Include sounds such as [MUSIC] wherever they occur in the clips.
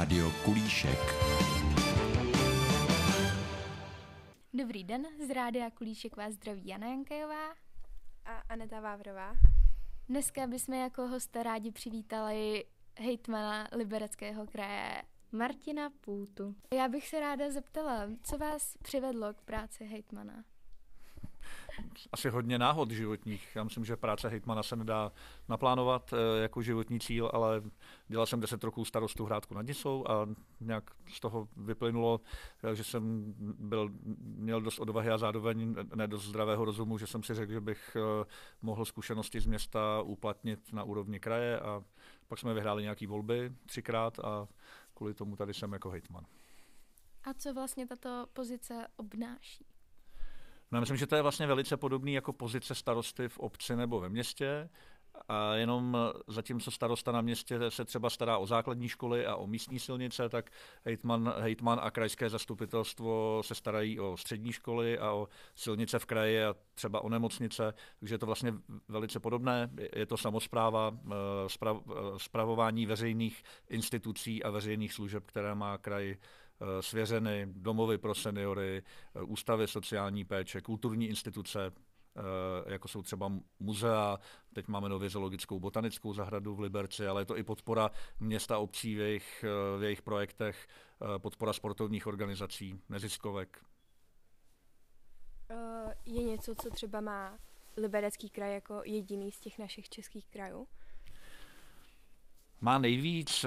Rádio Kulíšek. Dobrý den, z Rádia Kulíšek vás zdraví Jana Jankejová. A Aneta Vávrová. Dneska bychom jako hosta rádi přivítali hejtmana Libereckého kraje Martina Půtu. Já bych se ráda zeptala, co vás přivedlo k práci hejtmana? Asi hodně náhod životních. Já myslím, že práce hejtmana se nedá naplánovat eh, jako životní cíl, ale dělal jsem 10 roků starostu Hrádku nad Nisou a nějak z toho vyplynulo, eh, že jsem byl, měl dost odvahy a zároveň ne dost zdravého rozumu, že jsem si řekl, že bych eh, mohl zkušenosti z města uplatnit na úrovni kraje a pak jsme vyhráli nějaké volby třikrát a kvůli tomu tady jsem jako hejtman. A co vlastně tato pozice obnáší? No, myslím, že to je vlastně velice podobný jako pozice starosty v obci nebo ve městě. A jenom zatímco starosta na městě se třeba stará o základní školy a o místní silnice, tak hejtman, hejtman a krajské zastupitelstvo se starají o střední školy a o silnice v kraji a třeba o nemocnice, takže je to vlastně velice podobné. Je to samozpráva, zpravování veřejných institucí a veřejných služeb, které má kraj Eh, svěřeny domovy pro seniory, eh, ústavy sociální péče, kulturní instituce, eh, jako jsou třeba muzea, teď máme nově zoologickou botanickou zahradu v Liberci, ale je to i podpora města obcí v jejich, v jejich projektech, podpora sportovních organizací, neziskovek. Je něco, co třeba má Liberecký kraj jako jediný z těch našich českých krajů? Má nejvíc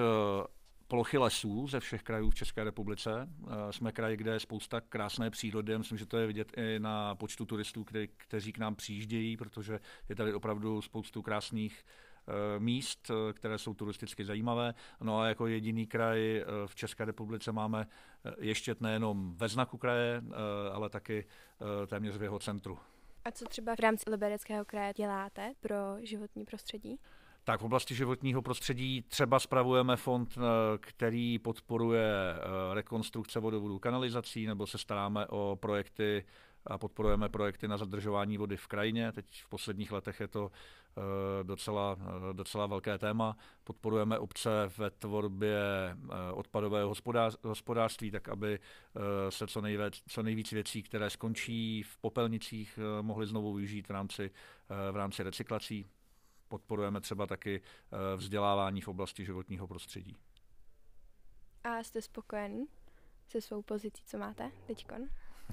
plochy lesů ze všech krajů v České republice. Eh, jsme kraj, kde je spousta krásné přírody. Myslím, že to je vidět i na počtu turistů, kteří, kteří k nám přijíždějí, protože je tady opravdu spoustu krásných eh, míst, eh, které jsou turisticky zajímavé. No a jako jediný kraj v České republice máme ještě nejenom ve znaku kraje, ale taky téměř v jeho centru. A co třeba v rámci Libereckého kraje děláte pro životní prostředí? Tak v oblasti životního prostředí třeba spravujeme fond, eh, který podporuje eh, rekonstrukce vodovodů kanalizací, nebo se staráme o projekty a podporujeme projekty na zadržování vody v krajině. Teď v posledních letech je to eh, docela, docela velké téma. Podporujeme obce ve tvorbě odpadového hospodářství, tak aby se co, nejvíc, co nejvíc věcí, které skončí v popelnicích, mohly znovu využít v rámci, v rámci recyklací podporujeme třeba taky eh, vzdělávání v oblasti životního prostředí. A jste spokojený se svou pozicí, co máte teďkon?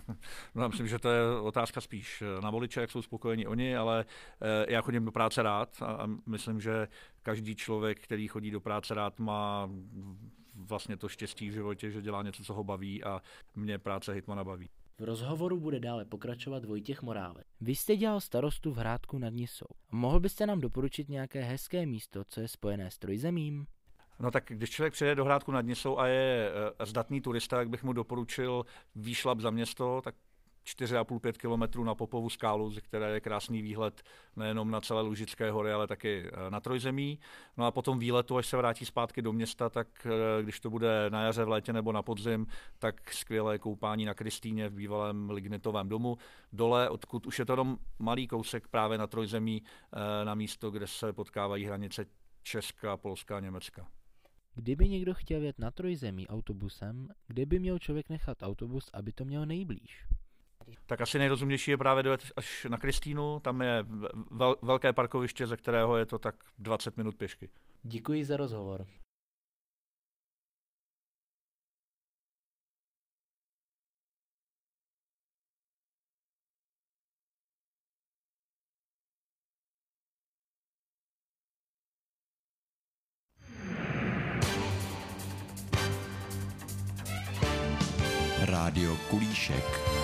[LAUGHS] No, já myslím, že to je otázka spíš eh, na voliče, jak jsou spokojení oni, ale eh, já chodím do práce rád a myslím, že každý člověk, který chodí do práce rád, má vlastně to štěstí v životě, že dělá něco, co ho baví a mě práce hitmana baví. V rozhovoru bude dále pokračovat Vojtěch Morávek. Vy jste dělal starostu v Hrádku nad Nisou. Mohl byste nám doporučit nějaké hezké místo, co je spojené s trojzemím? No tak když člověk přijede do Hrádku nad Nisou a je eh, zdatný turista, jak bych mu doporučil výšlap za město, tak 4,5-5 kilometrů na Popovu skálu, ze které je krásný výhled nejenom na celé Lužické hory, ale taky eh, na Trojzemí. No a potom výletu, až se vrátí zpátky do města, tak eh, když to bude na jaře, v létě nebo na podzim, tak skvělé koupání na Kristýně v bývalém lignitovém domu. Dole, odkud už je to jenom malý kousek právě na Trojzemí, eh, na místo, kde se potkávají hranice Česka, Polska a Německa. Kdyby někdo chtěl jet na trojzemí autobusem, kde by měl člověk nechat autobus, aby to měl nejblíž? Tak asi nejrozumnější je právě dojet až na Kristýnu, tam je vel, velké parkoviště, ze kterého je to tak 20 minut pěšky. Děkuji za rozhovor. Rádio Kulíšek.